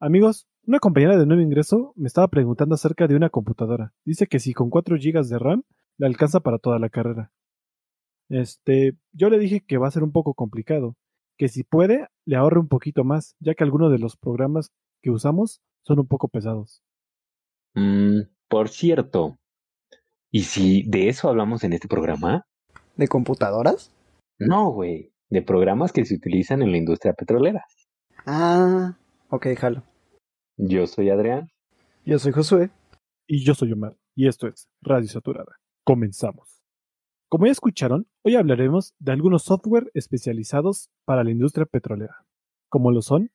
Amigos, una compañera de nuevo ingreso me estaba preguntando acerca de una computadora. Dice que si con 4 GB de RAM le alcanza para toda la carrera. Este, yo le dije que va a ser un poco complicado, que si puede le ahorre un poquito más, ya que algunos de los programas que usamos son un poco pesados. Mm, por cierto, ¿y si de eso hablamos en este programa? ¿De computadoras? No, güey, de programas que se utilizan en la industria petrolera. Ah, ok, jalo. Yo soy Adrián. Yo soy Josué. Y yo soy Omar, y esto es Radio Saturada. Comenzamos. Como ya escucharon, hoy hablaremos de algunos software especializados para la industria petrolera, como lo son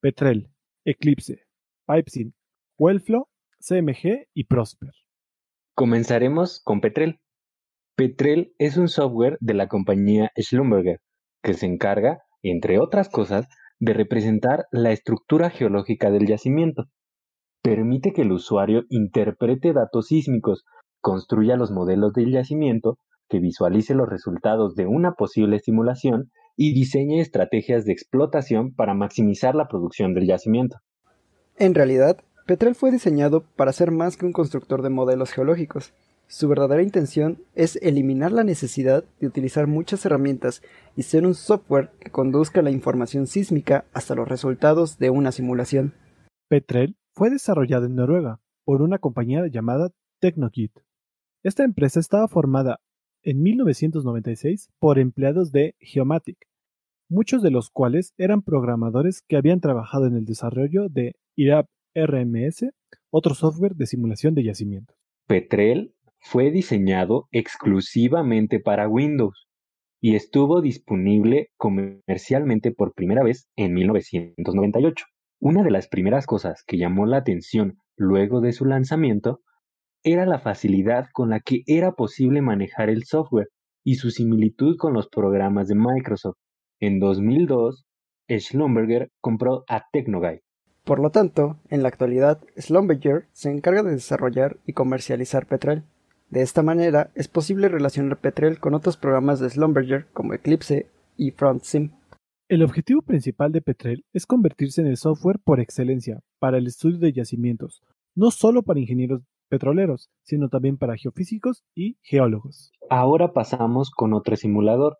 Petrel, Eclipse, Pipesyn, Wellflow, CMG y Prosper. Comenzaremos con Petrel. Petrel es un software de la compañía Schlumberger que se encarga, entre otras cosas, de representar la estructura geológica del yacimiento. Permite que el usuario interprete datos sísmicos, construya los modelos del yacimiento, que visualice los resultados de una posible simulación y diseñe estrategias de explotación para maximizar la producción del yacimiento. En realidad, Petrel fue diseñado para ser más que un constructor de modelos geológicos. Su verdadera intención es eliminar la necesidad de utilizar muchas herramientas y ser un software que conduzca la información sísmica hasta los resultados de una simulación. Petrel fue desarrollado en Noruega por una compañía llamada Technogit. Esta empresa estaba formada en 1996 por empleados de Geomatic, muchos de los cuales eran programadores que habían trabajado en el desarrollo de IRAP RMS, otro software de simulación de yacimiento. Petrel fue diseñado exclusivamente para Windows y estuvo disponible comercialmente por primera vez en 1998. Una de las primeras cosas que llamó la atención luego de su lanzamiento era la facilidad con la que era posible manejar el software y su similitud con los programas de Microsoft. En 2002, Schlumberger compró a Technoguy. Por lo tanto, en la actualidad, Schlumberger se encarga de desarrollar y comercializar Petrel. De esta manera, es posible relacionar Petrel con otros programas de Schlumberger como Eclipse y FrontSim. El objetivo principal de Petrel es convertirse en el software por excelencia para el estudio de yacimientos, no solo para ingenieros petroleros, sino también para geofísicos y geólogos. Ahora pasamos con otro simulador,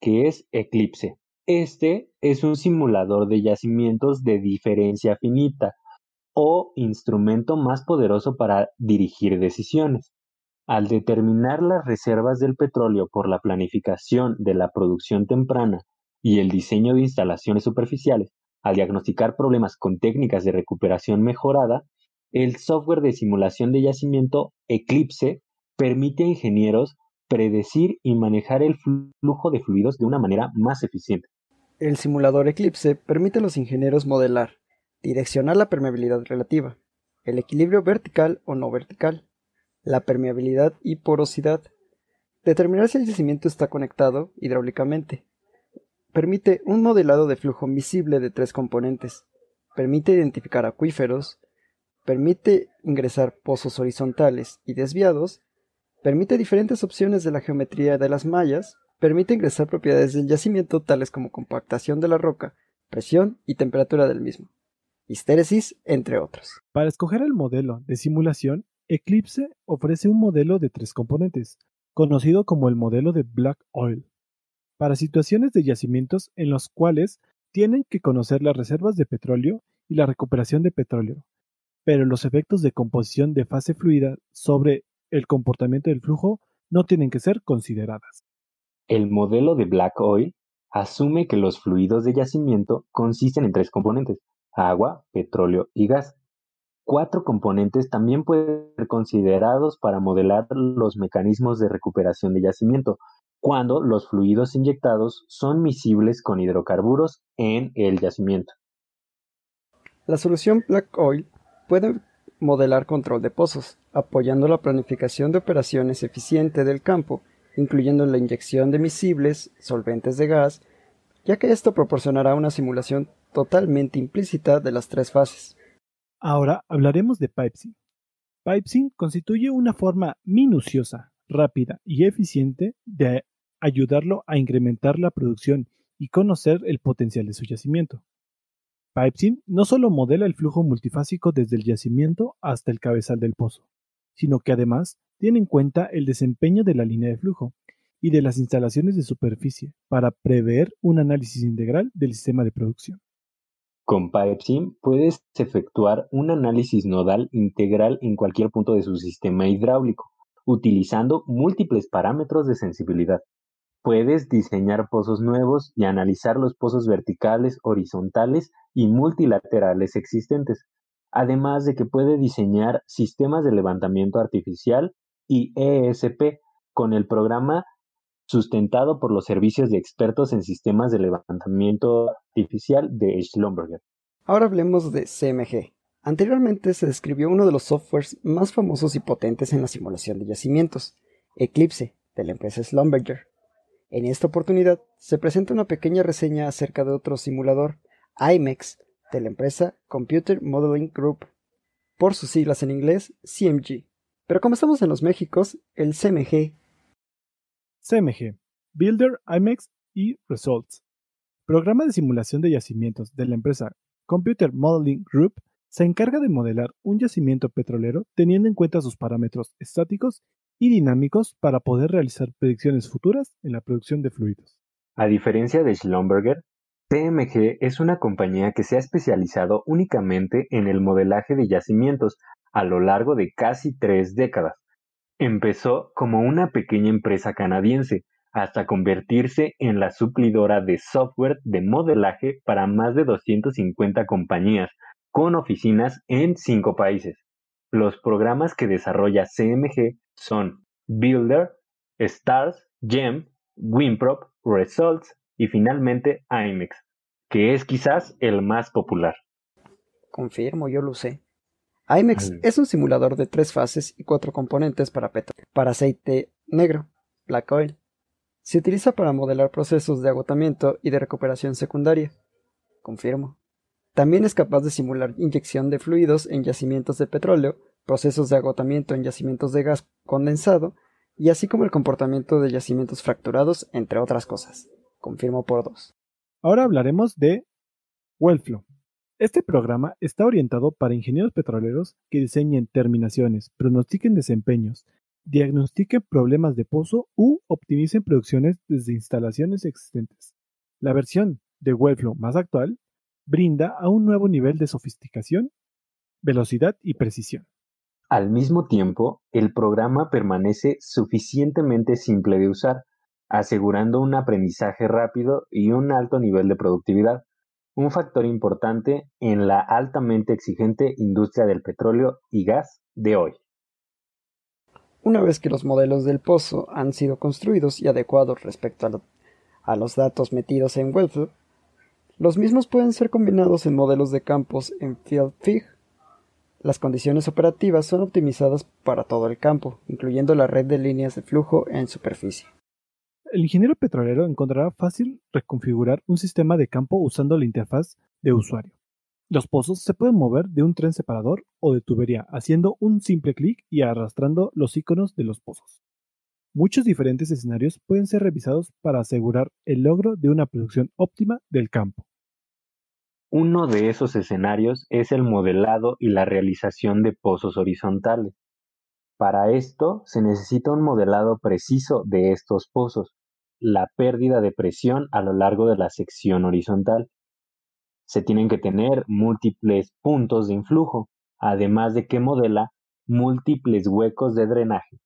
que es Eclipse. Este es un simulador de yacimientos de diferencia finita o instrumento más poderoso para dirigir decisiones. Al determinar las reservas del petróleo por la planificación de la producción temprana y el diseño de instalaciones superficiales, al diagnosticar problemas con técnicas de recuperación mejorada, el software de simulación de yacimiento Eclipse permite a ingenieros predecir y manejar el flujo de fluidos de una manera más eficiente. El simulador Eclipse permite a los ingenieros modelar, direccionar la permeabilidad relativa, el equilibrio vertical o no vertical, la permeabilidad y porosidad, determinar si el yacimiento está conectado hidráulicamente, permite un modelado de flujo visible de tres componentes, permite identificar acuíferos, permite ingresar pozos horizontales y desviados, permite diferentes opciones de la geometría de las mallas, permite ingresar propiedades del yacimiento tales como compactación de la roca, presión y temperatura del mismo, histéresis, entre otros. Para escoger el modelo de simulación, Eclipse ofrece un modelo de tres componentes, conocido como el modelo de Black Oil, para situaciones de yacimientos en los cuales tienen que conocer las reservas de petróleo y la recuperación de petróleo, pero los efectos de composición de fase fluida sobre el comportamiento del flujo no tienen que ser consideradas. El modelo de Black Oil asume que los fluidos de yacimiento consisten en tres componentes, agua, petróleo y gas. Cuatro componentes también pueden ser considerados para modelar los mecanismos de recuperación de yacimiento, cuando los fluidos inyectados son miscibles con hidrocarburos en el yacimiento. La solución Black Oil puede modelar control de pozos, apoyando la planificación de operaciones eficiente del campo, incluyendo la inyección de miscibles, solventes de gas, ya que esto proporcionará una simulación totalmente implícita de las tres fases. Ahora hablaremos de Pipesyn. Pipesyn constituye una forma minuciosa, rápida y eficiente de ayudarlo a incrementar la producción y conocer el potencial de su yacimiento. PipeSim no solo modela el flujo multifásico desde el yacimiento hasta el cabezal del pozo, sino que además tiene en cuenta el desempeño de la línea de flujo y de las instalaciones de superficie para prever un análisis integral del sistema de producción. Con PipeSim puedes efectuar un análisis nodal integral en cualquier punto de su sistema hidráulico, utilizando múltiples parámetros de sensibilidad. Puedes diseñar pozos nuevos y analizar los pozos verticales, horizontales y multilaterales existentes, además de que puede diseñar sistemas de levantamiento artificial y ESP con el programa sustentado por los servicios de expertos en sistemas de levantamiento artificial de Schlumberger. Ahora hablemos de CMG. Anteriormente se describió uno de los softwares más famosos y potentes en la simulación de yacimientos, Eclipse, de la empresa Schlumberger. En esta oportunidad se presenta una pequeña reseña acerca de otro simulador, IMEX, de la empresa Computer Modeling Group, por sus siglas en inglés CMG. Pero como estamos en los Méxicos, el CMG. CMG, Builder, IMEX y Results. Programa de simulación de yacimientos de la empresa Computer Modeling Group se encarga de modelar un yacimiento petrolero teniendo en cuenta sus parámetros estáticos y dinámicos para poder realizar predicciones futuras en la producción de fluidos. A diferencia de Schlumberger, CMG es una compañía que se ha especializado únicamente en el modelaje de yacimientos a lo largo de casi tres décadas. Empezó como una pequeña empresa canadiense, hasta convertirse en la suplidora de software de modelaje para más de 250 compañías, con oficinas en cinco países. Los programas que desarrolla CMG son Builder, Stars, Gem, Winprop, Results y finalmente IMEX, que es quizás el más popular. Confirmo, yo lo sé. IMEX es un simulador de tres fases y cuatro componentes para petróleo, para aceite negro, black oil. Se utiliza para modelar procesos de agotamiento y de recuperación secundaria. Confirmo. También es capaz de simular inyección de fluidos en yacimientos de petróleo, procesos de agotamiento en yacimientos de gas condensado, y así como el comportamiento de yacimientos fracturados, entre otras cosas. Confirmo por dos. Ahora hablaremos de Wellflow. Este programa está orientado para ingenieros petroleros que diseñen terminaciones, pronostiquen desempeños, diagnostiquen problemas de pozo u optimicen producciones desde instalaciones existentes. La versión de Wellflow más actual brinda a un nuevo nivel de sofisticación, velocidad y precisión. Al mismo tiempo, el programa permanece suficientemente simple de usar, asegurando un aprendizaje rápido y un alto nivel de productividad, un factor importante en la altamente exigente industria del petróleo y gas de hoy. Una vez que los modelos del pozo han sido construidos y adecuados respecto a, los datos metidos en Wellflow, los mismos pueden ser combinados en modelos de campos en FieldFig. Las condiciones operativas son optimizadas para todo el campo, incluyendo la red de líneas de flujo en superficie. El ingeniero petrolero encontrará fácil reconfigurar un sistema de campo usando la interfaz de usuario. Los pozos se pueden mover de un tren separador o de tubería haciendo un simple clic y arrastrando los iconos de los pozos. Muchos diferentes escenarios pueden ser revisados para asegurar el logro de una producción óptima del campo. Uno de esos escenarios es el modelado y la realización de pozos horizontales. Para esto se necesita un modelado preciso de estos pozos, la pérdida de presión a lo largo de la sección horizontal. Se tienen que tener múltiples puntos de influjo, además de que modela múltiples huecos de drenaje.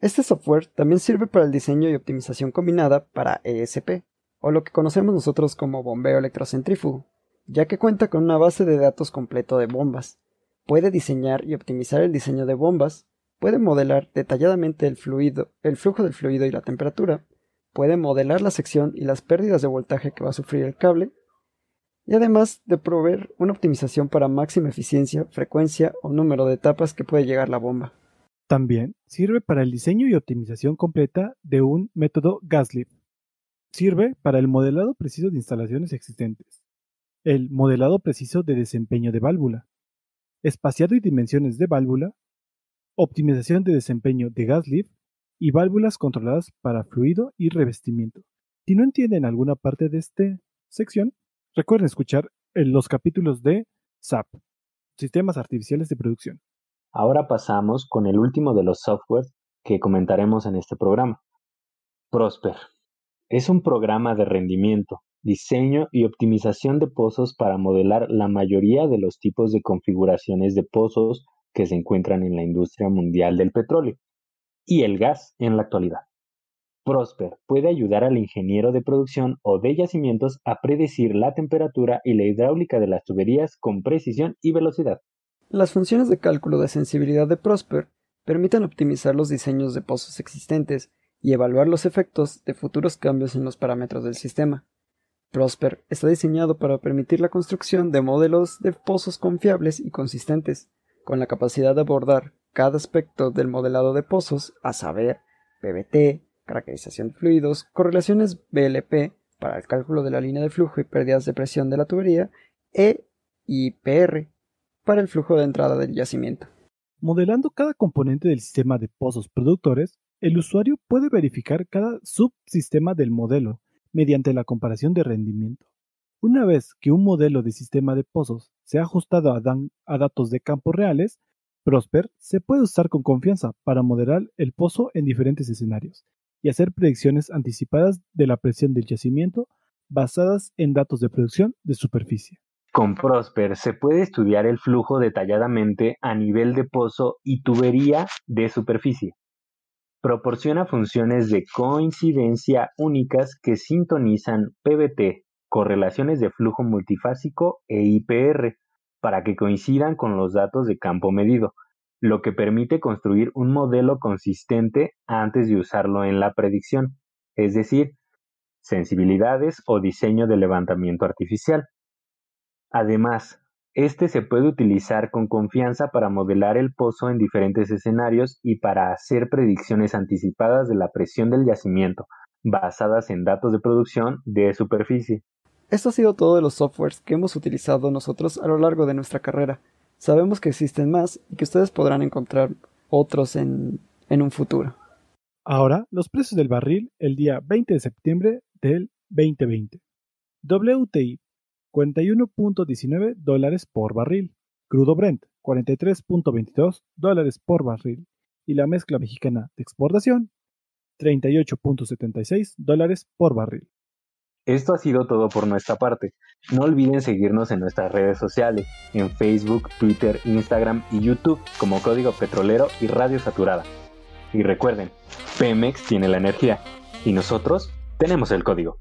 Este software también sirve para el diseño y optimización combinada para ESP, o lo que conocemos nosotros como bombeo electrocentrífugo, ya que cuenta con una base de datos completo de bombas. Puede diseñar y optimizar el diseño de bombas, puede modelar detalladamente el el flujo del fluido y la temperatura, puede modelar la sección y las pérdidas de voltaje que va a sufrir el cable, y además de proveer una optimización para máxima eficiencia, frecuencia o número de etapas que puede llegar la bomba. También sirve para el diseño y optimización completa de un método Gaslift. Sirve para el modelado preciso de instalaciones existentes, el modelado preciso de desempeño de válvula, espaciado y dimensiones de válvula, optimización de desempeño de Gaslift y válvulas controladas para fluido y revestimiento. Si no entienden alguna parte de esta sección, recuerden escuchar en los capítulos de SAP, Sistemas Artificiales de Producción. Ahora pasamos con el último de los softwares que comentaremos en este programa. Prosper. Es un programa de rendimiento, diseño y optimización de pozos para modelar la mayoría de los tipos de configuraciones de pozos que se encuentran en la industria mundial del petróleo y el gas en la actualidad. Prosper puede ayudar al ingeniero de producción o de yacimientos a predecir la temperatura y la hidráulica de las tuberías con precisión y velocidad. Las funciones de cálculo de sensibilidad de Prosper permiten optimizar los diseños de pozos existentes y evaluar los efectos de futuros cambios en los parámetros del sistema. Prosper está diseñado para permitir la construcción de modelos de pozos confiables y consistentes, con la capacidad de abordar cada aspecto del modelado de pozos, a saber, PVT, caracterización de fluidos, correlaciones BLP para el cálculo de la línea de flujo y pérdidas de presión de la tubería, e IPR para el flujo de entrada del yacimiento. Modelando cada componente del sistema de pozos productores, el usuario puede verificar cada subsistema del modelo mediante la comparación de rendimiento. Una vez que un modelo de sistema de pozos se ha ajustado a, a datos de campos reales, Prosper se puede usar con confianza para modelar el pozo en diferentes escenarios y hacer predicciones anticipadas de la presión del yacimiento basadas en datos de producción de superficie. Con Prosper se puede estudiar el flujo detalladamente a nivel de pozo y tubería de superficie. Proporciona funciones de coincidencia únicas que sintonizan PBT, correlaciones de flujo multifásico e IPR, para que coincidan con los datos de campo medido, lo que permite construir un modelo consistente antes de usarlo en la predicción, es decir, sensibilidades o diseño de levantamiento artificial. Además, este se puede utilizar con confianza para modelar el pozo en diferentes escenarios y para hacer predicciones anticipadas de la presión del yacimiento, basadas en datos de producción de superficie. Esto ha sido todo de los softwares que hemos utilizado nosotros a lo largo de nuestra carrera. Sabemos que existen más y que ustedes podrán encontrar otros en, en un futuro. Ahora, los precios del barril el día 20 de septiembre del 2020. WTI 41.19 dólares por barril. Crudo Brent 43.22 dólares por barril. Y la mezcla mexicana de exportación 38.76 dólares por barril. Esto ha sido todo por nuestra parte. No olviden seguirnos en nuestras redes sociales, en Facebook, Twitter, Instagram y YouTube como Código Petrolero y Radio Saturada. Y recuerden, Pemex tiene la energía y nosotros tenemos el código.